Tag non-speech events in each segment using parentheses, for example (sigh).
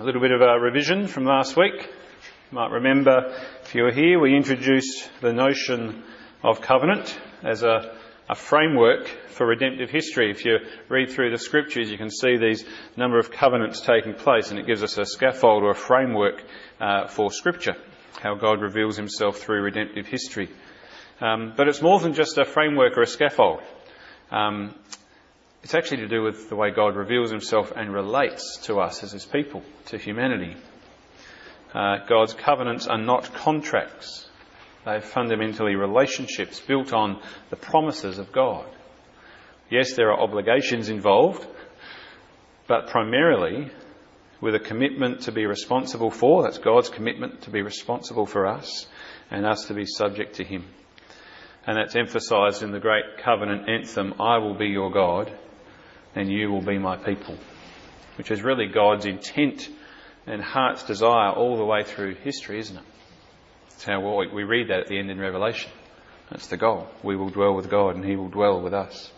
A little bit of a revision from last week. You might remember, if you were here, we introduced the notion of covenant as a, a framework for redemptive history. If you read through the scriptures, you can see these number of covenants taking place, and it gives us a scaffold or a framework uh, for scripture, how God reveals himself through redemptive history. Um, but it's more than just a framework or a scaffold. Um, it's actually to do with the way God reveals himself and relates to us as his people, to humanity. Uh, God's covenants are not contracts. They're fundamentally relationships built on the promises of God. Yes, there are obligations involved, but primarily with a commitment to be responsible for, that's God's commitment to be responsible for us, and us to be subject to Him. And that's emphasised in the great covenant anthem, I will be your God, and you will be my people, which is really God's intent and heart's desire all the way through history, isn't it? It's how we read that at the end in Revelation. That's the goal. We will dwell with God and He will dwell with us.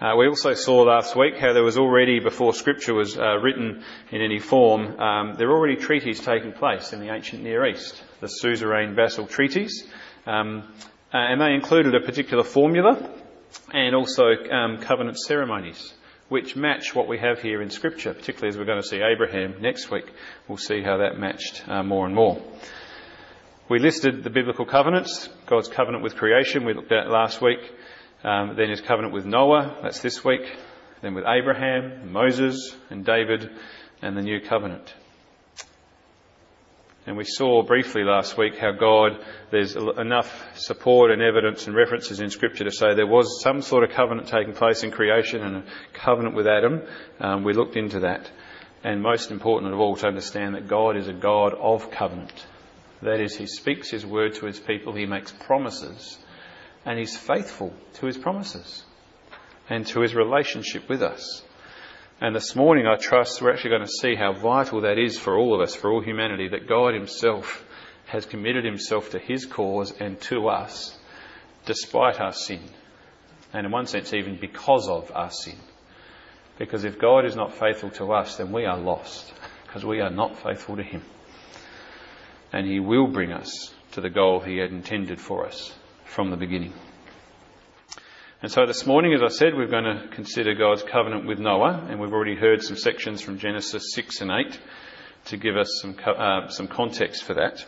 Uh, we also saw last week how there was already, before Scripture was uh, written in any form, um, there were already treaties taking place in the ancient Near East, the suzerain vassal treaties, um, uh, and they included a particular formula and also um, covenant ceremonies, which match what we have here in Scripture, particularly as we're going to see Abraham next week. We'll see how that matched uh, more and more. We listed the biblical covenants, God's covenant with creation, we looked at last week, um, then his covenant with Noah, that's this week, then with Abraham, Moses, and David, and the new covenant. And we saw briefly last week how God, there's enough support and evidence and references in Scripture to say there was some sort of covenant taking place in creation and a covenant with Adam. Um, we looked into that. And most important of all, to understand that God is a God of covenant. That is, He speaks His word to His people, He makes promises, and He's faithful to His promises and to His relationship with us. And this morning, I trust we're actually going to see how vital that is for all of us, for all humanity, that God Himself has committed Himself to His cause and to us, despite our sin. And in one sense, even because of our sin. Because if God is not faithful to us, then we are lost, because we are not faithful to Him. And He will bring us to the goal He had intended for us from the beginning. And so this morning, as I said, we're going to consider God's covenant with Noah, and we've already heard some sections from Genesis 6 and 8 to give us some, uh, some context for that.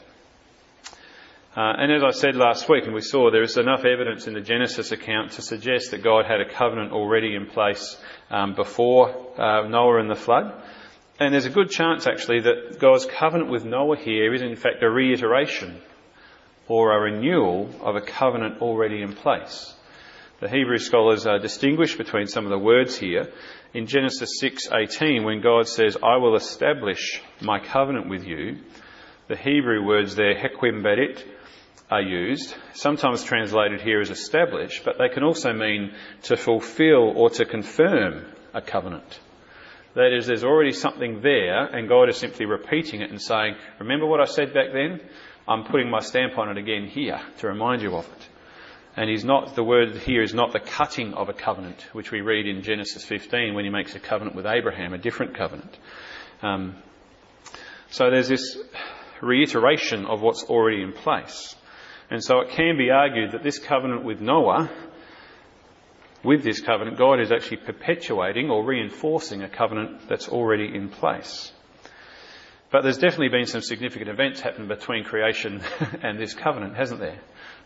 Uh, and as I said last week, and we saw, there is enough evidence in the Genesis account to suggest that God had a covenant already in place um, before uh, Noah and the flood. And there's a good chance, actually, that God's covenant with Noah here is in fact a reiteration or a renewal of a covenant already in place. The Hebrew scholars uh, distinguish between some of the words here. In Genesis 6:18, when God says, "I will establish my covenant with you," the Hebrew words there, "hequim berit," are used, sometimes translated here as establish, but they can also mean to fulfill or to confirm a covenant. That is, there's already something there, and God is simply repeating it and saying, Remember what I said back then? I'm putting my stamp on it again here to remind you of it. And he's not, the word here is not the cutting of a covenant, which we read in Genesis 15 when he makes a covenant with Abraham, a different covenant. Um, so there's this reiteration of what's already in place. And so it can be argued that this covenant with Noah, with this covenant, God is actually perpetuating or reinforcing a covenant that's already in place. But there's definitely been some significant events happening between creation (laughs) and this covenant, hasn't there?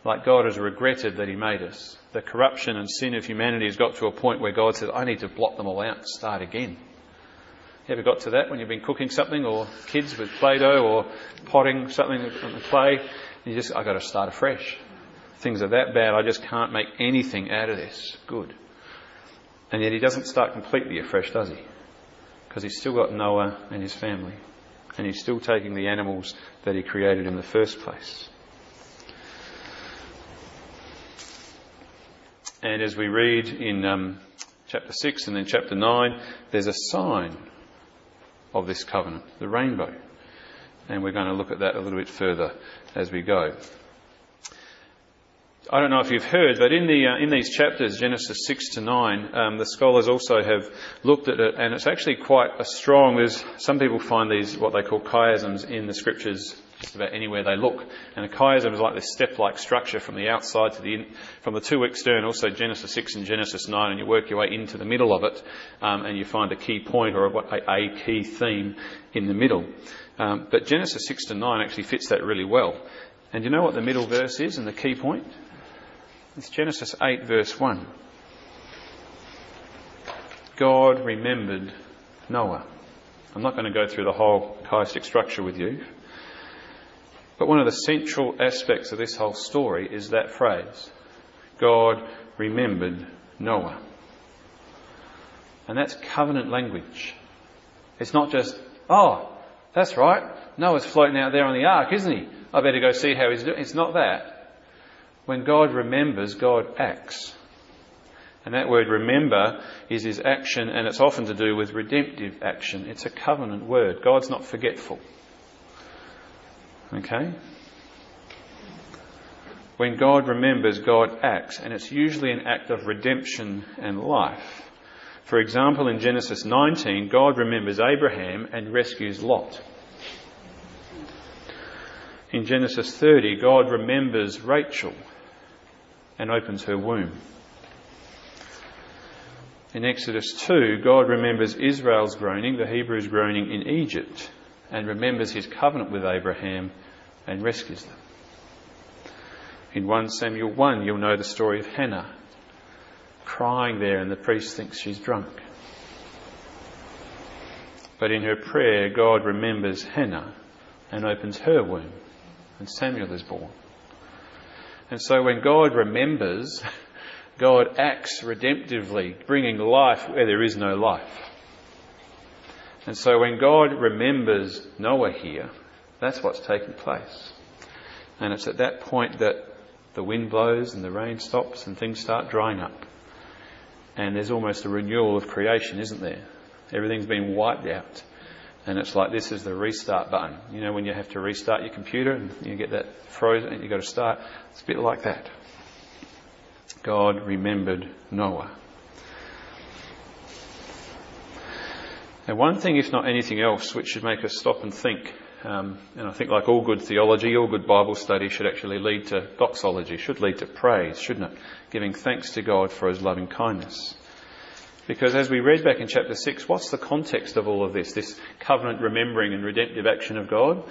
Like God has regretted that He made us. The corruption and sin of humanity has got to a point where God says, I need to blot them all out and start again. You ever got to that when you've been cooking something or kids with Play-Doh or potting something on the clay? You just, I've got to start afresh. Things are that bad, I just can't make anything out of this good. And yet he doesn't start completely afresh, does he? Because he's still got Noah and his family. And he's still taking the animals that he created in the first place. And as we read in um, chapter 6 and then chapter 9, there's a sign of this covenant, the rainbow. And we're going to look at that a little bit further as we go. I don't know if you've heard, but in, the, uh, in these chapters, Genesis 6 to 9, um, the scholars also have looked at it, and it's actually quite a strong. There's some people find these what they call chiasms in the scriptures just about anywhere they look, and a chiasm is like this step-like structure from the outside to the in, from the two external, so Genesis 6 and Genesis 9, and you work your way into the middle of it, um, and you find a key point or a, a key theme in the middle. Um, but Genesis 6 to 9 actually fits that really well. And you know what the middle verse is and the key point? It's Genesis 8, verse 1. God remembered Noah. I'm not going to go through the whole chiastic structure with you. But one of the central aspects of this whole story is that phrase God remembered Noah. And that's covenant language. It's not just, oh, that's right, Noah's floating out there on the ark, isn't he? I better go see how he's doing. It's not that. When God remembers, God acts. And that word remember is his action, and it's often to do with redemptive action. It's a covenant word. God's not forgetful. Okay? When God remembers, God acts, and it's usually an act of redemption and life. For example, in Genesis 19, God remembers Abraham and rescues Lot. In Genesis 30, God remembers Rachel and opens her womb. In Exodus 2, God remembers Israel's groaning, the Hebrews groaning in Egypt, and remembers his covenant with Abraham and rescues them. In 1 Samuel 1, you'll know the story of Hannah crying there, and the priest thinks she's drunk. But in her prayer, God remembers Hannah and opens her womb, and Samuel is born. And so when God remembers, (laughs) God acts redemptively, bringing life where there is no life. And so when God remembers Noah here, that's what's taking place. And it's at that point that the wind blows and the rain stops and things start drying up. And there's almost a renewal of creation, isn't there? Everything's been wiped out. And it's like this is the restart button. You know, when you have to restart your computer and you get that frozen and you've got to start, it's a bit like that. God remembered Noah. And one thing, if not anything else, which should make us stop and think, um, and I think like all good theology, all good Bible study should actually lead to doxology, should lead to praise, shouldn't it? Giving thanks to God for his loving kindness. Because as we read back in chapter 6, what's the context of all of this, this covenant remembering and redemptive action of God?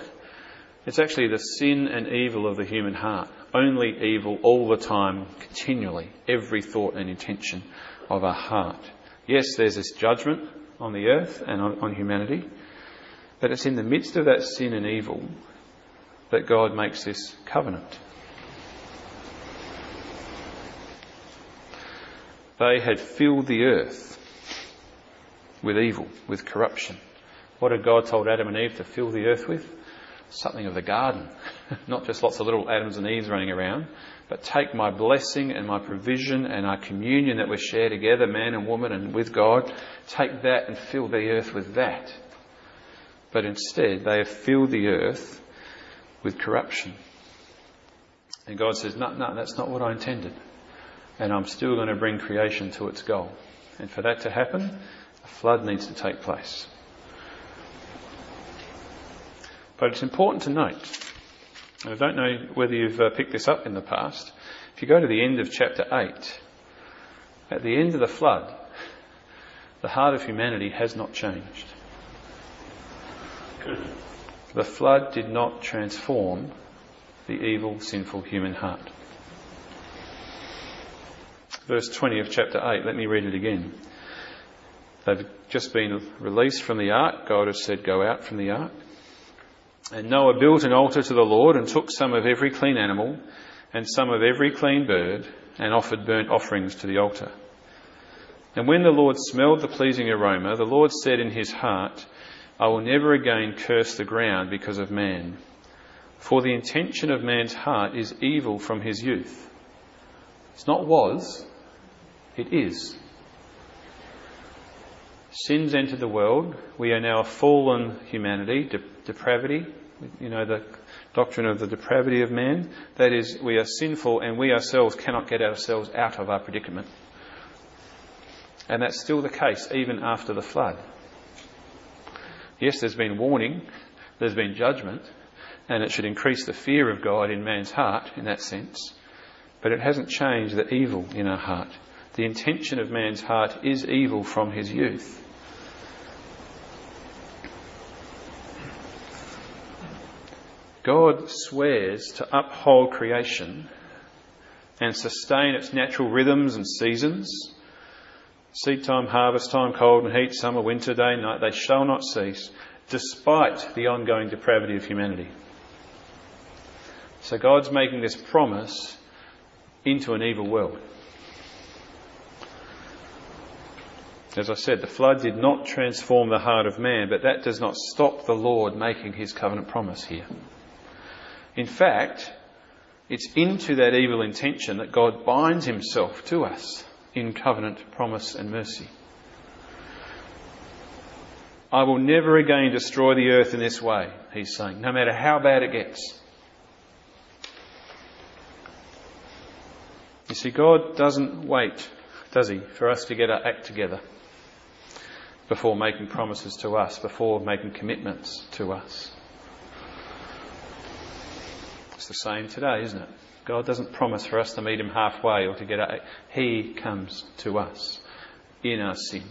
It's actually the sin and evil of the human heart. Only evil all the time, continually, every thought and intention of our heart. Yes, there's this judgment on the earth and on, on humanity, but it's in the midst of that sin and evil that God makes this covenant. They had filled the earth with evil, with corruption. What had God told Adam and Eve to fill the earth with? Something of the garden. (laughs) Not just lots of little Adams and Eves running around, but take my blessing and my provision and our communion that we share together, man and woman and with God, take that and fill the earth with that. But instead, they have filled the earth with corruption. And God says, no, no, that's not what I intended and I'm still going to bring creation to its goal. And for that to happen, a flood needs to take place. But it's important to note, I don't know whether you've uh, picked this up in the past, if you go to the end of chapter 8, at the end of the flood, the heart of humanity has not changed. The flood did not transform the evil, sinful human heart verse 20 of chapter 8. Let me read it again. They've just been released from the ark. God has said, Go out from the ark. And Noah built an altar to the Lord and took some of every clean animal and some of every clean bird and offered burnt offerings to the altar. And when the Lord smelled the pleasing aroma, the Lord said in his heart, I will never again curse the ground because of man. For the intention of man's heart is evil from his youth. It's not was, it is. Sin's entered the world. We are now a fallen humanity, depravity, You know, the doctrine of the depravity of man. That is, we are sinful and we ourselves cannot get ourselves out of our predicament. And that's still the case even after the flood. Yes, there's been warning, there's been judgment, and it should increase the fear of God in man's heart in that sense. But it hasn't changed the evil in our heart. The intention of man's heart is evil from his youth. God swears to uphold creation and sustain its natural rhythms and seasons. Seed time, harvest time, cold and heat, summer, winter, day, night, they shall not cease, despite the ongoing depravity of humanity. So God's making this promise into an evil world. As I said, the flood did not transform the heart of man, but that does not stop the Lord making his covenant promise here. In fact, it's into that evil intention that God binds himself to us in covenant promise and mercy. I will never again destroy the earth in this way, he's saying, no matter how bad it gets. You see, God doesn't wait, does he, for us to get our act together before making promises to us, before making commitments to us. The same today, isn't it? God doesn't promise for us to meet Him halfway or to get out. He comes to us in our sin.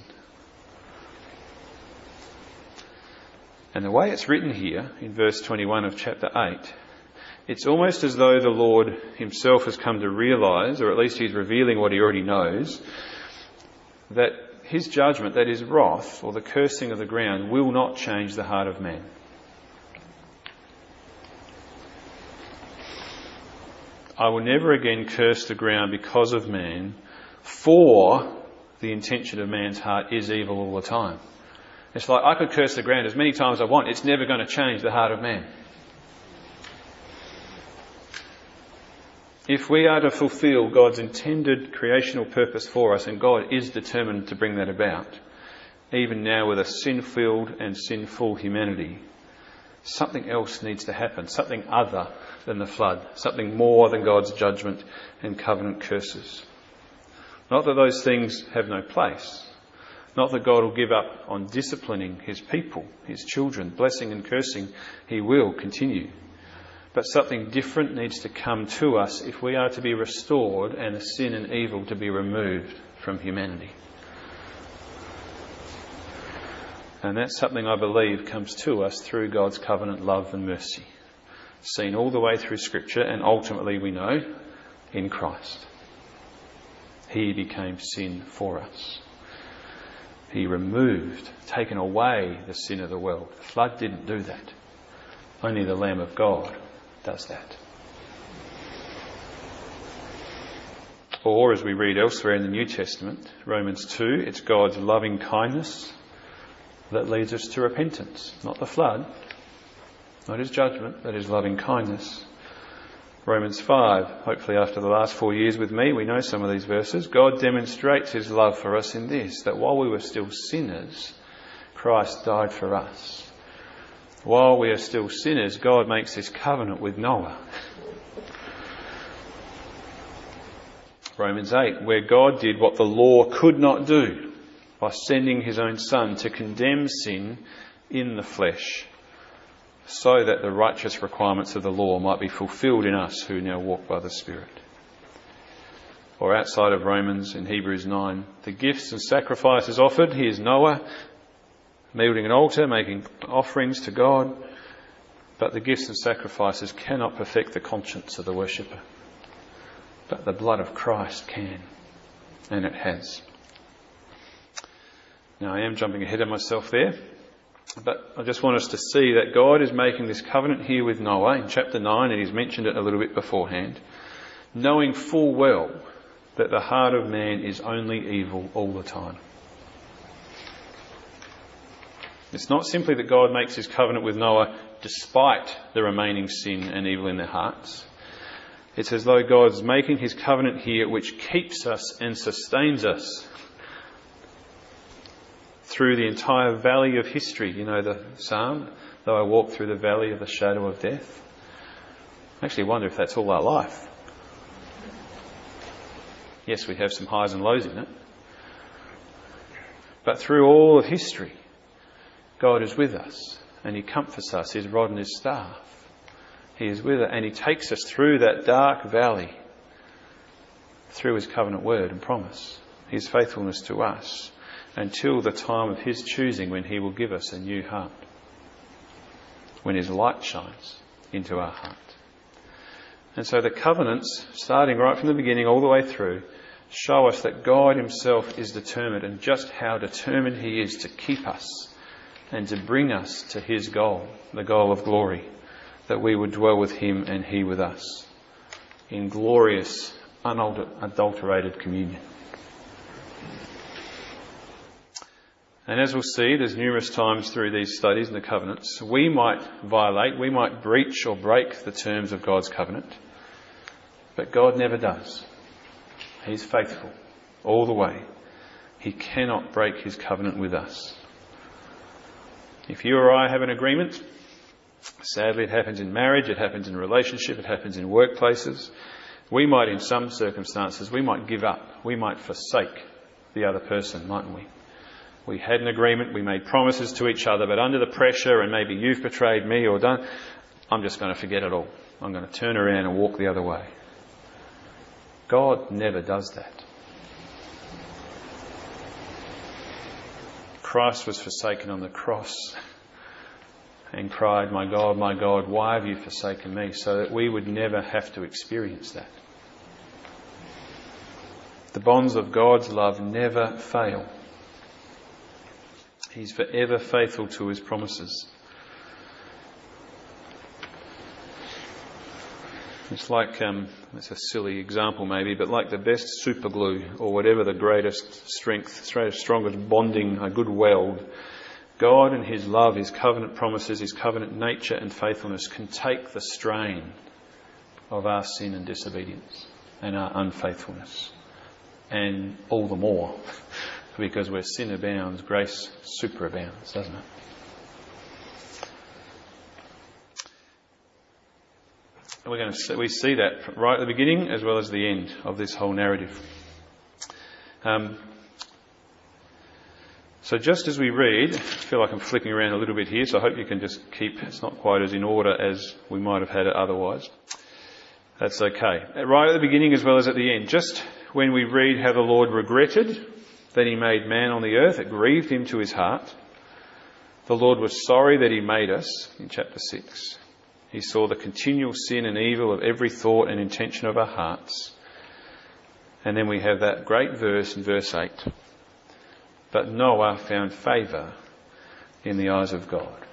And the way it's written here in verse 21 of chapter 8, it's almost as though the Lord Himself has come to realize, or at least He's revealing what He already knows, that His judgment, that is wrath, or the cursing of the ground, will not change the heart of man. I will never again curse the ground because of man, for the intention of man's heart is evil all the time. It's like I could curse the ground as many times as I want, it's never going to change the heart of man. If we are to fulfill God's intended creational purpose for us, and God is determined to bring that about, even now with a sin filled and sinful humanity, something else needs to happen, something other than the flood, something more than God's judgment and covenant curses. Not that those things have no place. Not that God will give up on disciplining his people, his children, blessing and cursing. He will continue. But something different needs to come to us if we are to be restored and sin and evil to be removed from humanity. And that's something I believe comes to us through God's covenant love and mercy seen all the way through Scripture, and ultimately we know in Christ. He became sin for us. He removed, taken away the sin of the world. The flood didn't do that. Only the Lamb of God does that. Or, as we read elsewhere in the New Testament, Romans 2, it's God's loving kindness that leads us to repentance, not the flood, not his judgment, but his loving kindness. Romans 5, hopefully after the last four years with me, we know some of these verses. God demonstrates his love for us in this, that while we were still sinners, Christ died for us. While we are still sinners, God makes this covenant with Noah. Romans 8, where God did what the law could not do by sending his own Son to condemn sin in the flesh so that the righteous requirements of the law might be fulfilled in us who now walk by the Spirit. Or outside of Romans in Hebrews 9, the gifts and sacrifices offered, here's Noah building an altar, making offerings to God, but the gifts and sacrifices cannot perfect the conscience of the worshipper. But the blood of Christ can, and it has. Now I am jumping ahead of myself there. But I just want us to see that God is making this covenant here with Noah in chapter 9, and he's mentioned it a little bit beforehand, knowing full well that the heart of man is only evil all the time. It's not simply that God makes his covenant with Noah despite the remaining sin and evil in their hearts. It's as though God's making his covenant here which keeps us and sustains us through the entire valley of history. You know the psalm, though I walk through the valley of the shadow of death. I actually wonder if that's all our life. Yes, we have some highs and lows in it. But through all of history, God is with us and He comforts us, His rod and His staff. He is with us and He takes us through that dark valley through His covenant word and promise, His faithfulness to us until the time of His choosing when He will give us a new heart, when His light shines into our heart. And so the covenants, starting right from the beginning all the way through, show us that God Himself is determined and just how determined He is to keep us and to bring us to His goal, the goal of glory, that we would dwell with Him and He with us in glorious, unadulterated communion. And as we'll see, there's numerous times through these studies in the covenants, we might violate, we might breach or break the terms of God's covenant. But God never does. He's faithful all the way. He cannot break his covenant with us. If you or I have an agreement, sadly it happens in marriage, it happens in relationship, it happens in workplaces. We might, in some circumstances, we might give up. We might forsake the other person, mightn't we? We had an agreement, we made promises to each other, but under the pressure, and maybe you've betrayed me or done, I'm just going to forget it all. I'm going to turn around and walk the other way. God never does that. Christ was forsaken on the cross and cried, My God, my God, why have you forsaken me? So that we would never have to experience that. The bonds of God's love never fail. He's forever faithful to his promises. It's like, um, it's a silly example maybe, but like the best super glue or whatever the greatest strength, strongest bonding, a good weld, God and His love, His covenant promises, His covenant nature and faithfulness can take the strain of our sin and disobedience and our unfaithfulness. And all the more, (laughs) because where sin abounds, grace superabounds, doesn't it? And we're going to see, we see that right at the beginning as well as the end of this whole narrative. Um, so just as we read, I feel like I'm flicking around a little bit here, so I hope you can just keep, it's not quite as in order as we might have had it otherwise. That's okay. Right at the beginning as well as at the end, just when we read how the Lord regretted that he made man on the earth, it grieved him to his heart. The Lord was sorry that he made us, in chapter 6. He saw the continual sin and evil of every thought and intention of our hearts. And then we have that great verse in verse 8. But Noah found favour in the eyes of God.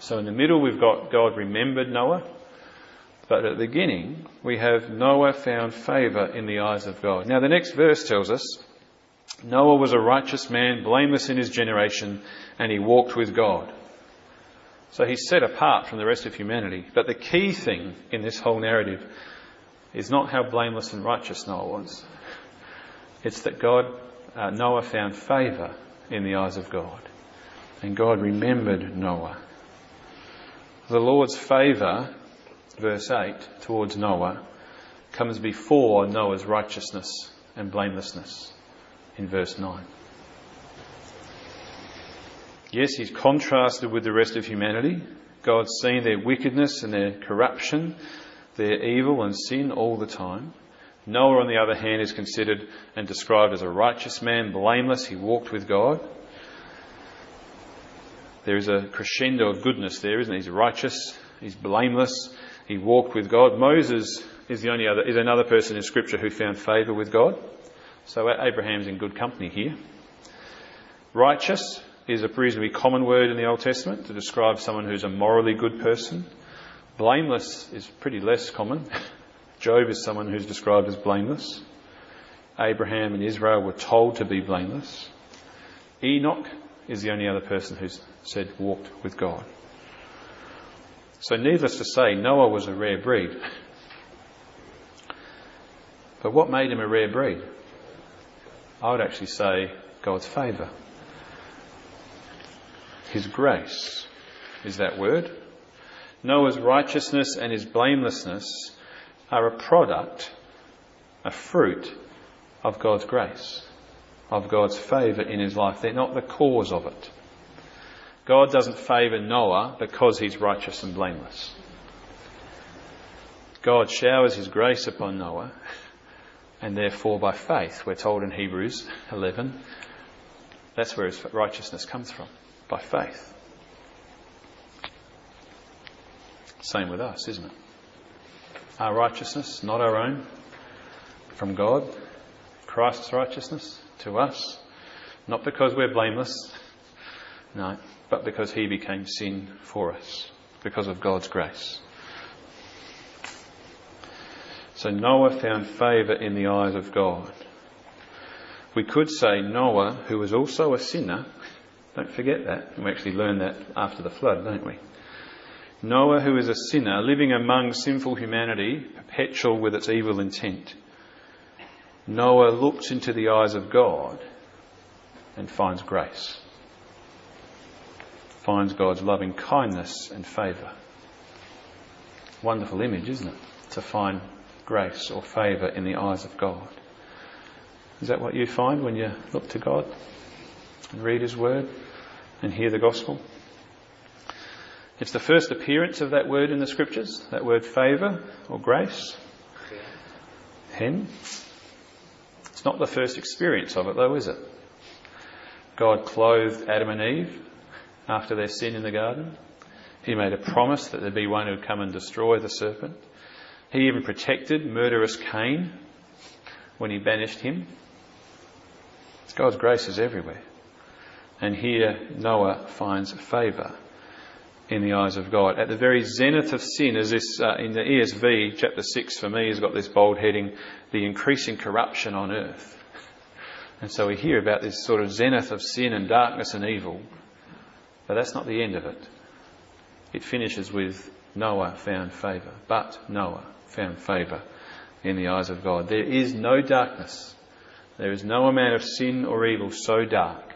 So in the middle we've got God remembered Noah. But at the beginning we have Noah found favour in the eyes of God. Now the next verse tells us Noah was a righteous man, blameless in his generation, and he walked with God. So he's set apart from the rest of humanity. But the key thing in this whole narrative is not how blameless and righteous Noah was. It's that God, uh, Noah found favour in the eyes of God. And God remembered Noah. The Lord's favour, verse 8, towards Noah comes before Noah's righteousness and blamelessness in verse 9. Yes, he's contrasted with the rest of humanity. God's seen their wickedness and their corruption, their evil and sin all the time. Noah, on the other hand, is considered and described as a righteous man, blameless. He walked with God. There is a crescendo of goodness there, isn't he? He's righteous. He's blameless. He walked with God. Moses is the only other, is another person in Scripture who found favour with God. So Abraham's in good company here. Righteous, is a reasonably common word in the Old Testament to describe someone who's a morally good person. Blameless is pretty less common. (laughs) Job is someone who's described as blameless. Abraham and Israel were told to be blameless. Enoch is the only other person who's said walked with God. So needless to say, Noah was a rare breed. But what made him a rare breed? I would actually say God's favour. His grace is that word. Noah's righteousness and his blamelessness are a product, a fruit of God's grace, of God's favour in his life. They're not the cause of it. God doesn't favour Noah because he's righteous and blameless. God showers his grace upon Noah, (laughs) and therefore by faith, we're told in Hebrews 11, that's where his righteousness comes from, by faith. Same with us, isn't it? Our righteousness, not our own, from God. Christ's righteousness to us, not because we're blameless, no, but because he became sin for us, because of God's grace. So Noah found favour in the eyes of God. We could say Noah, who was also a sinner, don't forget that. We actually learn that after the flood, don't we? Noah, who is a sinner, living among sinful humanity, perpetual with its evil intent. Noah looks into the eyes of God and finds grace. Finds God's loving kindness and favour. Wonderful image, isn't it? To find grace or favour in the eyes of God. Is that what you find when you look to God and read His Word and hear the Gospel? It's the first appearance of that word in the scriptures, that word favour or grace. Hen. It's not the first experience of it though, is it? God clothed Adam and Eve after their sin in the garden. He made a promise that there'd be one who'd come and destroy the serpent. He even protected murderous Cain when he banished him. God's grace is everywhere. And here Noah finds favour in the eyes of God. At the very zenith of sin, as this uh, in the ESV, chapter 6 for me has got this bold heading, the increasing corruption on earth. And so we hear about this sort of zenith of sin and darkness and evil. But that's not the end of it. It finishes with Noah found favour. But Noah found favour in the eyes of God. There is no darkness. There is no amount of sin or evil so dark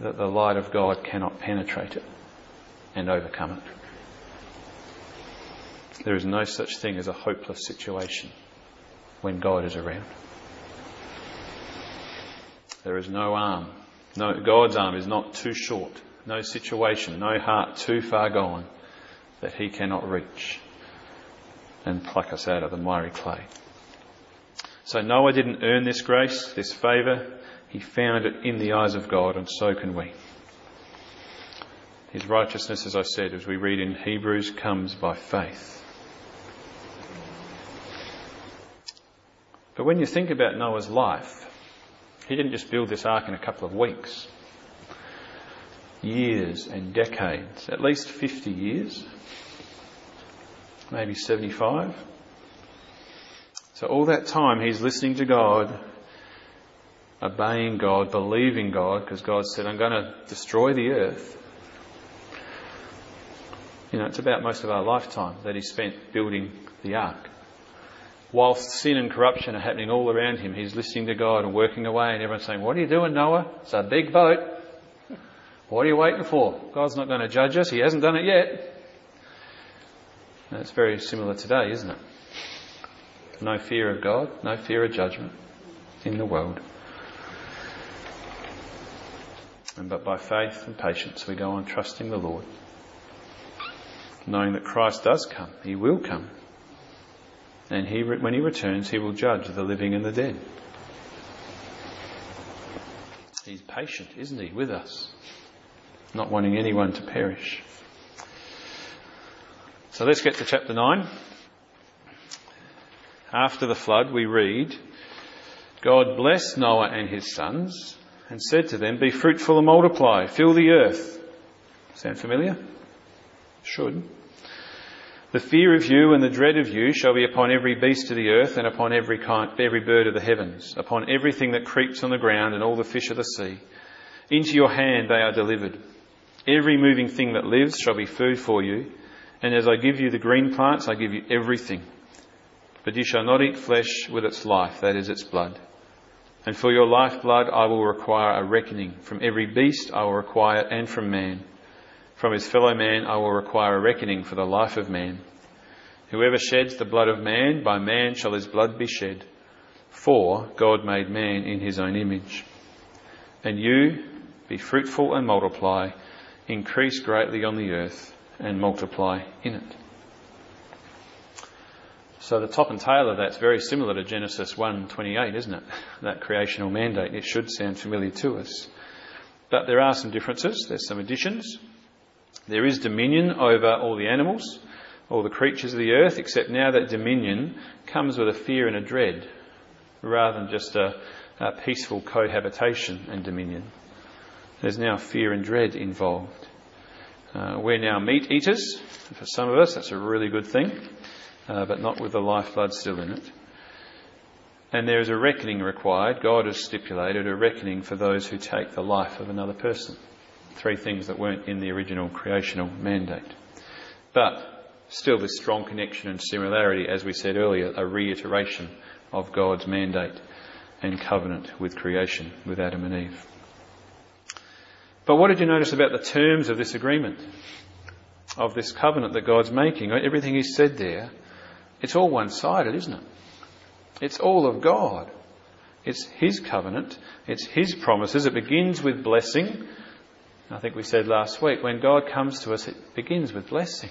that the light of God cannot penetrate it and overcome it. There is no such thing as a hopeless situation when God is around. There is no arm. No, God's arm is not too short. No situation, no heart too far gone that He cannot reach and pluck us out of the miry clay. So Noah didn't earn this grace, this favour. He found it in the eyes of God, and so can we. His righteousness, as I said, as we read in Hebrews, comes by faith. But when you think about Noah's life, he didn't just build this ark in a couple of weeks. Years and decades, at least 50 years, maybe 75. So all that time he's listening to God, obeying God, believing God, because God said, I'm going to destroy the earth. You know, it's about most of our lifetime that he spent building the ark. Whilst sin and corruption are happening all around him, he's listening to God and working away, and everyone's saying, What are you doing, Noah? It's a big boat. What are you waiting for? God's not going to judge us. He hasn't done it yet. And it's very similar today, isn't it? No fear of God, no fear of judgment in the world. And but by faith and patience we go on trusting the Lord knowing that Christ does come. He will come. And he, when he returns, he will judge the living and the dead. He's patient, isn't he, with us, not wanting anyone to perish. So let's get to chapter 9. After the flood, we read, God blessed Noah and his sons and said to them, Be fruitful and multiply, fill the earth. Sound familiar? Should. The fear of you and the dread of you shall be upon every beast of the earth and upon every, kind, every bird of the heavens, upon everything that creeps on the ground and all the fish of the sea. Into your hand they are delivered. Every moving thing that lives shall be food for you. And as I give you the green plants, I give you everything. But you shall not eat flesh with its life, that is its blood. And for your lifeblood I will require a reckoning. From every beast I will require, and from man From his fellow man I will require a reckoning for the life of man. Whoever sheds the blood of man, by man shall his blood be shed. For God made man in his own image. And you, be fruitful and multiply, increase greatly on the earth, and multiply in it. So the top and tail of that's very similar to Genesis 1:28, isn't it? (laughs) That creational mandate. It should sound familiar to us. But there are some differences, there's some additions. There is dominion over all the animals, all the creatures of the earth, except now that dominion comes with a fear and a dread, rather than just a, a peaceful cohabitation and dominion. There's now fear and dread involved. Uh, we're now meat eaters. For some of us, that's a really good thing, uh, but not with the lifeblood still in it. And there is a reckoning required. God has stipulated a reckoning for those who take the life of another person three things that weren't in the original creational mandate. But still, this strong connection and similarity, as we said earlier, a reiteration of God's mandate and covenant with creation, with Adam and Eve. But what did you notice about the terms of this agreement, of this covenant that God's making? Everything He said there, it's all one sided, isn't it? It's all of God. It's His covenant, it's His promises. It begins with blessing I think we said last week, when God comes to us, it begins with blessing.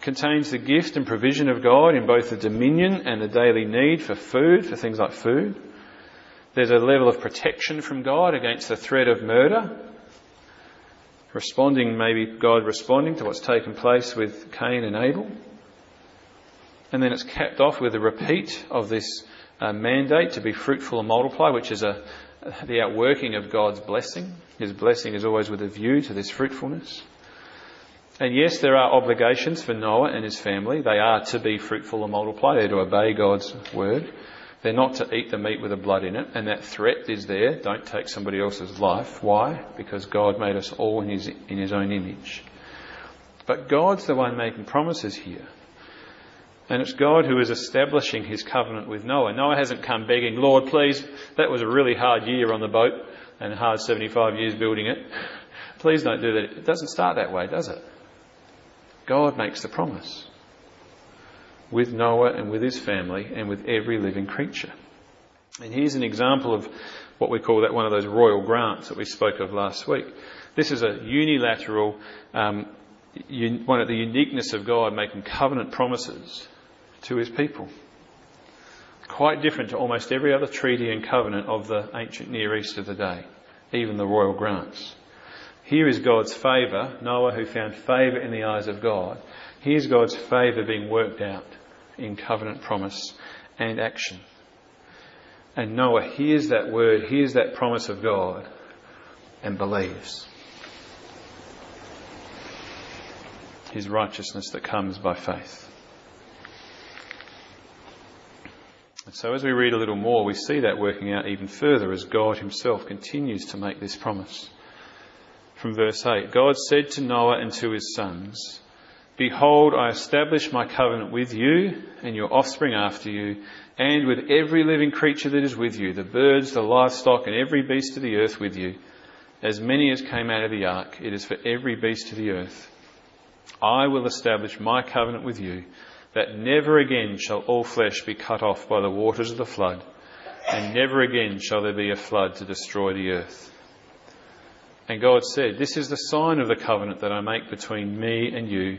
contains the gift and provision of God in both the dominion and the daily need for food, for things like food. There's a level of protection from God against the threat of murder. Responding, maybe God responding to what's taken place with Cain and Abel. And then it's capped off with a repeat of this uh, mandate to be fruitful and multiply, which is a, the outworking of God's blessing. His blessing is always with a view to this fruitfulness. And yes, there are obligations for Noah and his family. They are to be fruitful and multiply. They're to obey God's word. They're not to eat the meat with the blood in it. And that threat is there. Don't take somebody else's life. Why? Because God made us all in his, in his own image. But God's the one making promises here. And it's God who is establishing his covenant with Noah. Noah hasn't come begging, Lord, please, that was a really hard year on the boat and hard 75 years building it. Please don't do that. It doesn't start that way, does it? God makes the promise with Noah and with his family and with every living creature. And here's an example of what we call that one of those royal grants that we spoke of last week. This is a unilateral, um, un- one of the uniqueness of God making covenant promises to his people. Quite different to almost every other treaty and covenant of the ancient Near East of the day, even the royal grants. Here is God's favour, Noah who found favour in the eyes of God. Here's God's favour being worked out in covenant promise and action. And Noah hears that word, hears that promise of God, and believes. His righteousness that comes by faith. And so as we read a little more, we see that working out even further as God himself continues to make this promise. From verse 8, God said to Noah and to his sons, Behold, I establish my covenant with you and your offspring after you, and with every living creature that is with you, the birds, the livestock, and every beast of the earth with you, as many as came out of the ark, it is for every beast of the earth. I will establish my covenant with you that never again shall all flesh be cut off by the waters of the flood, and never again shall there be a flood to destroy the earth. And God said, This is the sign of the covenant that I make between me and you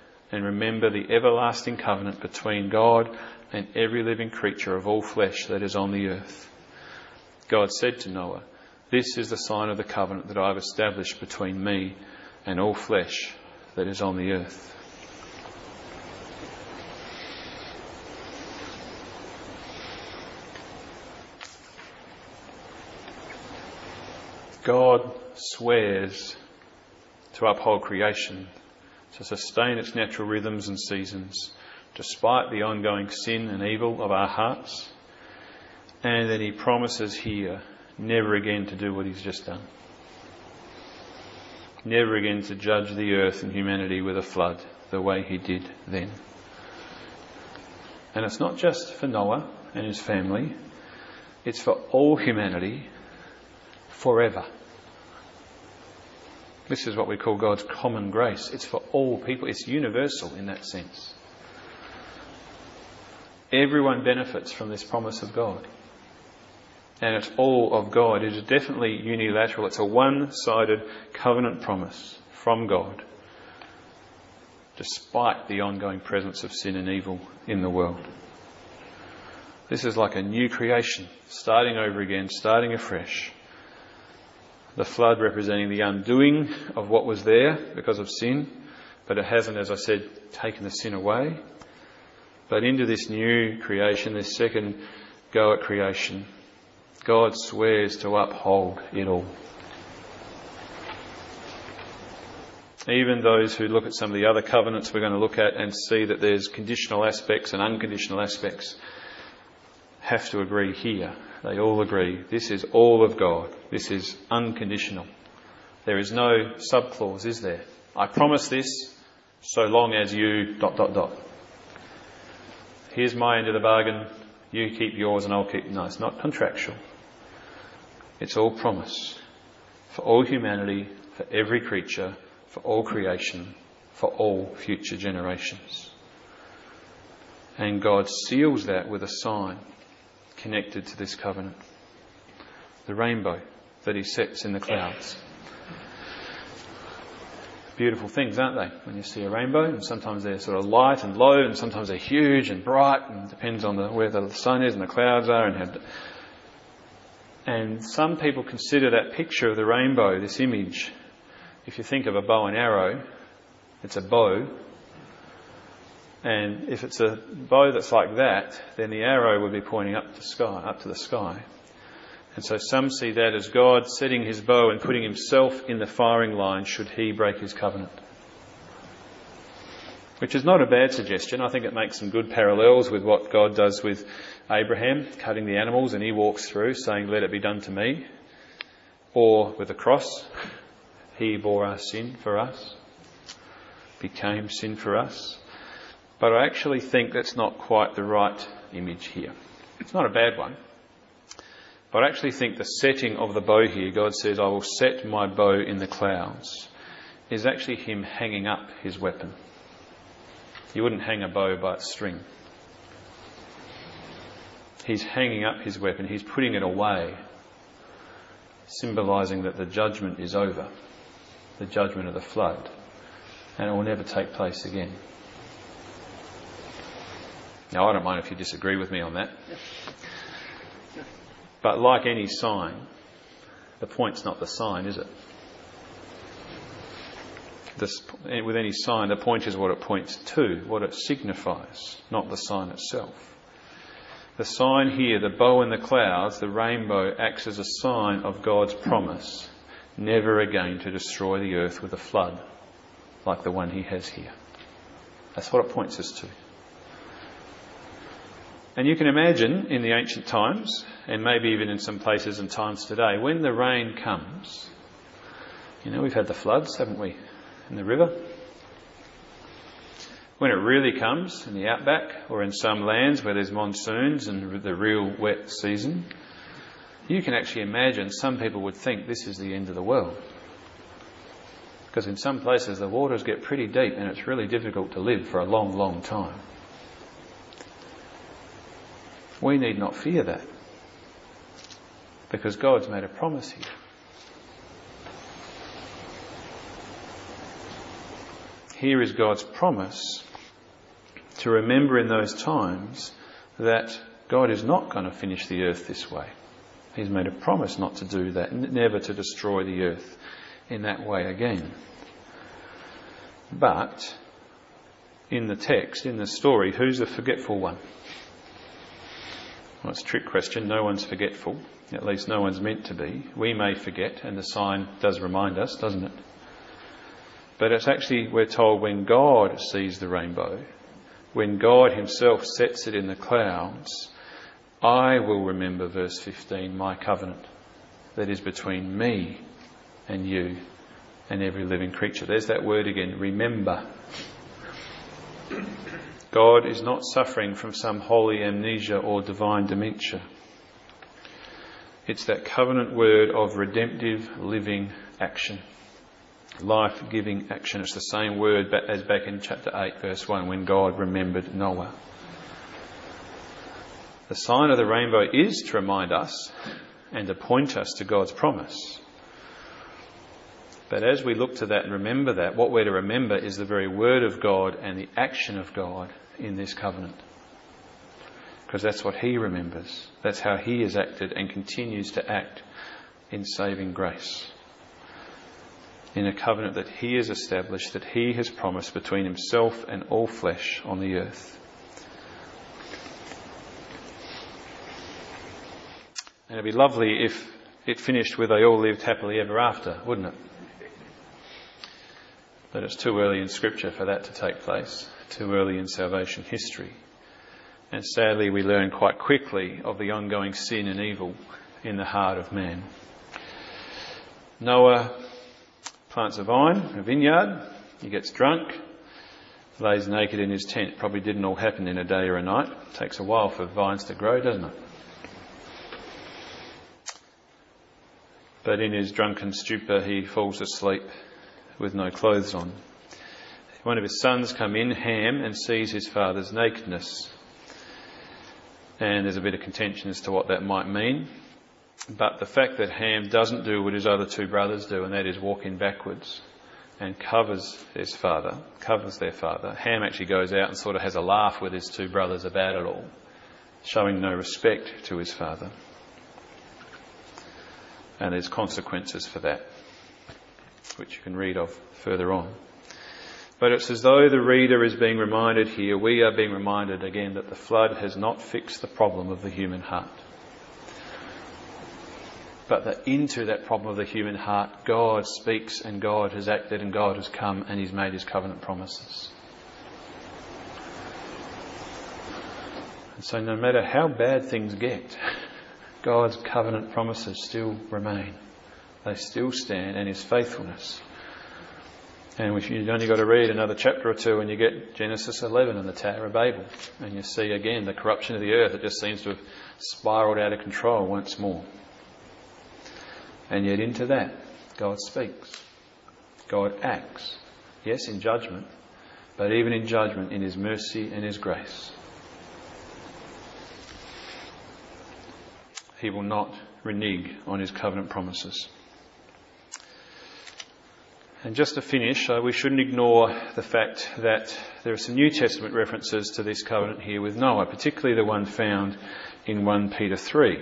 and remember the everlasting covenant between God and every living creature of all flesh that is on the earth. God said to Noah, This is the sign of the covenant that I have established between me and all flesh that is on the earth. God swears to uphold creation, to sustain its natural rhythms and seasons, despite the ongoing sin and evil of our hearts. And then he promises here never again to do what he's just done. Never again to judge the earth and humanity with a flood the way he did then. And it's not just for Noah and his family, it's for all humanity forever. This is what we call God's common grace. It's for all people. It's universal in that sense. Everyone benefits from this promise of God. And it's all of God. It is definitely unilateral. It's a one-sided covenant promise from God despite the ongoing presence of sin and evil in the world. This is like a new creation, starting over again, starting afresh. The flood representing the undoing of what was there because of sin, but it hasn't, as I said, taken the sin away. But into this new creation, this second go at creation, God swears to uphold it all. Even those who look at some of the other covenants we're going to look at and see that there's conditional aspects and unconditional aspects have to agree here. They all agree. This is all of God. This is unconditional. There is no subclause, is there? I promise this so long as you dot dot dot. Here's my end of the bargain. You keep yours and I'll keep. No, it's not contractual. It's all promise for all humanity, for every creature, for all creation, for all future generations. And God seals that with a sign connected to this covenant the rainbow that He sets in the clouds. Beautiful things, aren't they? When you see a rainbow, and sometimes they're sort of light and low, and sometimes they're huge and bright, and depends on the, where the sun is and the clouds are, and how. And some people consider that picture of the rainbow, this image, if you think of a bow and arrow, it's a bow. And if it's a bow that's like that, then the arrow would be pointing up to sky, up to the sky. And so some see that as God setting his bow and putting himself in the firing line should he break his covenant. Which is not a bad suggestion. I think it makes some good parallels with what God does with Abraham, cutting the animals, and he walks through saying, Let it be done to me. Or with the cross, he bore our sin for us, became sin for us. But I actually think that's not quite the right image here. It's not a bad one. But I actually think the setting of the bow here, God says, I will set my bow in the clouds, is actually Him hanging up His weapon. You wouldn't hang a bow by its string. He's hanging up His weapon, He's putting it away, symbolizing that the judgment is over the judgment of the flood, and it will never take place again. Now, I don't mind if you disagree with me on that. But like any sign, the point's not the sign, is it? This, with any sign, the point is what it points to, what it signifies, not the sign itself. The sign here, the bow in the clouds, the rainbow, acts as a sign of God's promise never again to destroy the earth with a flood like the one he has here. That's what it points us to. And you can imagine in the ancient times, and maybe even in some places and times today, when the rain comes, you know, we've had the floods, haven't we, in the river? When it really comes in the outback or in some lands where there's monsoons and the real wet season, you can actually imagine some people would think this is the end of the world. Because in some places the waters get pretty deep and it's really difficult to live for a long, long time. We need not fear that. Because God's made a promise here. Here is God's promise to remember in those times that God is not going to finish the earth this way. He's made a promise not to do that, never to destroy the earth in that way again. But in the text, in the story, who's the forgetful one? Well, it's a trick question. No one's forgetful. At least no one's meant to be. We may forget, and the sign does remind us, doesn't it? But it's actually, we're told, when God sees the rainbow, when God Himself sets it in the clouds, I will remember, verse 15, my covenant that is between me and you and every living creature. There's that word again, remember. God is not suffering from some holy amnesia or divine dementia. It's that covenant word of redemptive living action. Life giving action. It's the same word as back in chapter 8, verse 1, when God remembered Noah. The sign of the rainbow is to remind us and to point us to God's promise. But as we look to that and remember that, what we're to remember is the very word of God and the action of God in this covenant. Because that's what He remembers. That's how He has acted and continues to act in saving grace. In a covenant that He has established, that He has promised between Himself and all flesh on the earth. And it'd be lovely if it finished with they all lived happily ever after, wouldn't it? But it's too early in Scripture for that to take place, too early in salvation history. And sadly, we learn quite quickly of the ongoing sin and evil in the heart of man. Noah plants a vine, a vineyard, he gets drunk, lays naked in his tent. Probably didn't all happen in a day or a night. It takes a while for vines to grow, doesn't it? But in his drunken stupor, he falls asleep with no clothes on. One of his sons come in, Ham, and sees his father's nakedness. And there's a bit of contention as to what that might mean. But the fact that Ham doesn't do what his other two brothers do, and that is walk in backwards and covers his father, covers their father. Ham actually goes out and sort of has a laugh with his two brothers about it all, showing no respect to his father and there's consequences for that, which you can read of further on. But it's as though the reader is being reminded here, we are being reminded again that the flood has not fixed the problem of the human heart. But that into that problem of the human heart, God speaks and God has acted and God has come and He's made His covenant promises. And so no matter how bad things get, God's covenant promises still remain. They still stand and His faithfulness. And if you've only got to read another chapter or two and you get Genesis 11 and the Tower of Babel, and you see again the corruption of the earth, it just seems to have spiraled out of control once more. And yet into that, God speaks. God acts. Yes, in judgment, but even in judgment, in His mercy and His grace. he will not renege on his covenant promises. And just to finish, uh, we shouldn't ignore the fact that there are some New Testament references to this covenant here with Noah, particularly the one found in 1 Peter 3,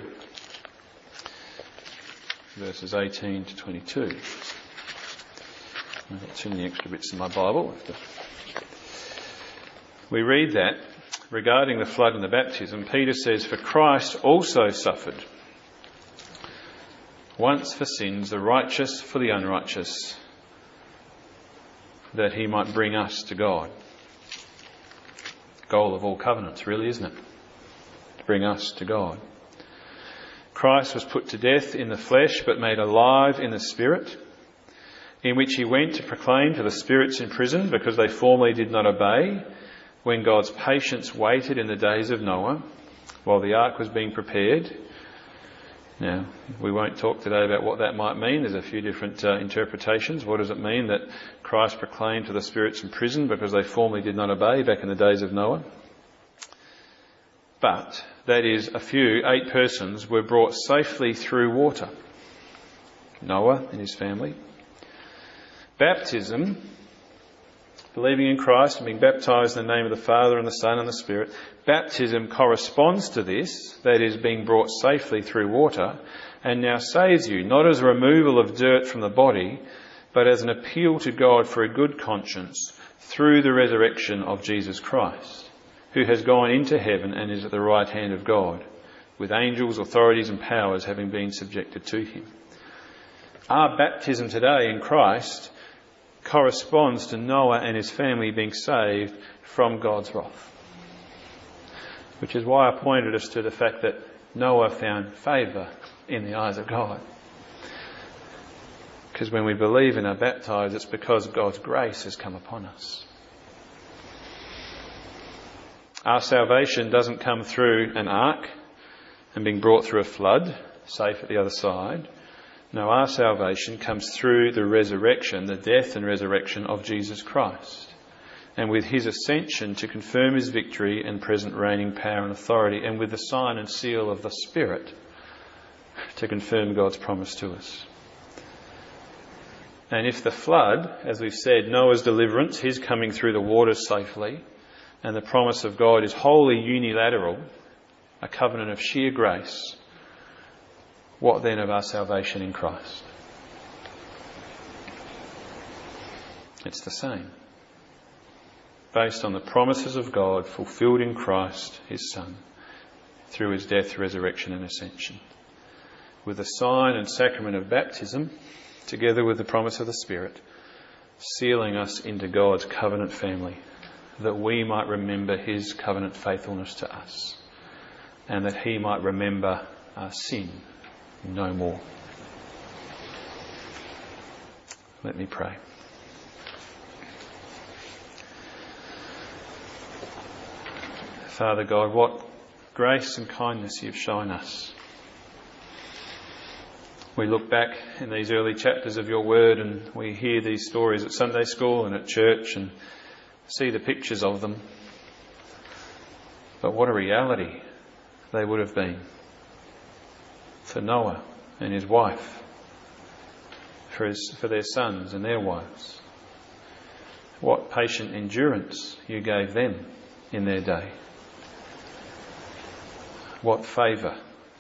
verses 18 to 22. I've got too many extra bits in my Bible. We read that regarding the flood and the baptism, Peter says, For Christ also suffered once for sins, the righteous for the unrighteous, that he might bring us to God. Goal of all covenants, really, isn't it? To bring us to God. Christ was put to death in the flesh, but made alive in the spirit, in which he went to proclaim to the spirits in prison because they formerly did not obey when God's patience waited in the days of Noah while the ark was being prepared. Now, we won't talk today about what that might mean. There's a few different uh, interpretations. What does it mean that Christ proclaimed to the spirits in prison because they formerly did not obey back in the days of Noah? But that is, a few, eight persons, were brought safely through water. Noah and his family. Baptism believing in Christ and being baptized in the name of the Father and the Son and the Spirit, baptism corresponds to this, that is, being brought safely through water, and now saves you, not as a removal of dirt from the body, but as an appeal to God for a good conscience through the resurrection of Jesus Christ, who has gone into heaven and is at the right hand of God, with angels, authorities, and powers having been subjected to him. Our baptism today in Christ corresponds to Noah and his family being saved from God's wrath. Which is why I pointed us to the fact that Noah found favour in the eyes of God. Because when we believe and are baptized, it's because God's grace has come upon us. Our salvation doesn't come through an ark and being brought through a flood, safe at the other side. No, our salvation comes through the resurrection, the death and resurrection of Jesus Christ. And with his ascension to confirm his victory and present reigning power and authority, and with the sign and seal of the Spirit to confirm God's promise to us. And if the flood, as we've said, Noah's deliverance, his coming through the waters safely, and the promise of God is wholly unilateral, a covenant of sheer grace, what then of our salvation in Christ? It's the same. Based on the promises of God fulfilled in Christ, his Son, through his death, resurrection, and ascension. With the sign and sacrament of baptism, together with the promise of the Spirit, sealing us into God's covenant family that we might remember his covenant faithfulness to us and that he might remember our sin no more. Let me pray. Father God, what grace and kindness you've shown us. We look back in these early chapters of your word and we hear these stories at Sunday school and at church and see the pictures of them. But what a reality they would have been for Noah and his wife, for, his, for their sons and their wives. What patient endurance you gave them in their day. What favour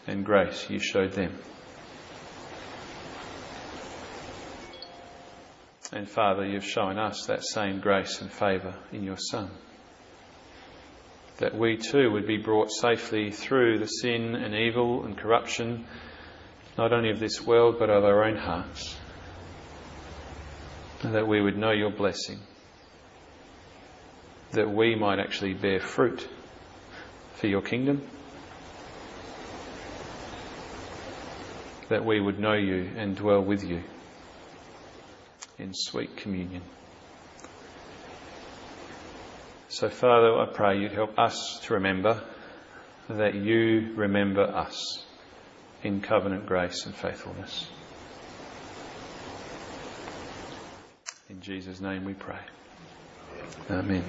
and grace you showed them. And Father, you've shown us that same grace and favour in your Son. That we too would be brought safely through the sin and evil and corruption, not only of this world, but of our own hearts. And that we would know your blessing. That we might actually bear fruit for your kingdom. That we would know you and dwell with you in sweet communion. So, Father, I pray you'd help us to remember that you remember us in covenant grace and faithfulness. In Jesus' name we pray. Amen.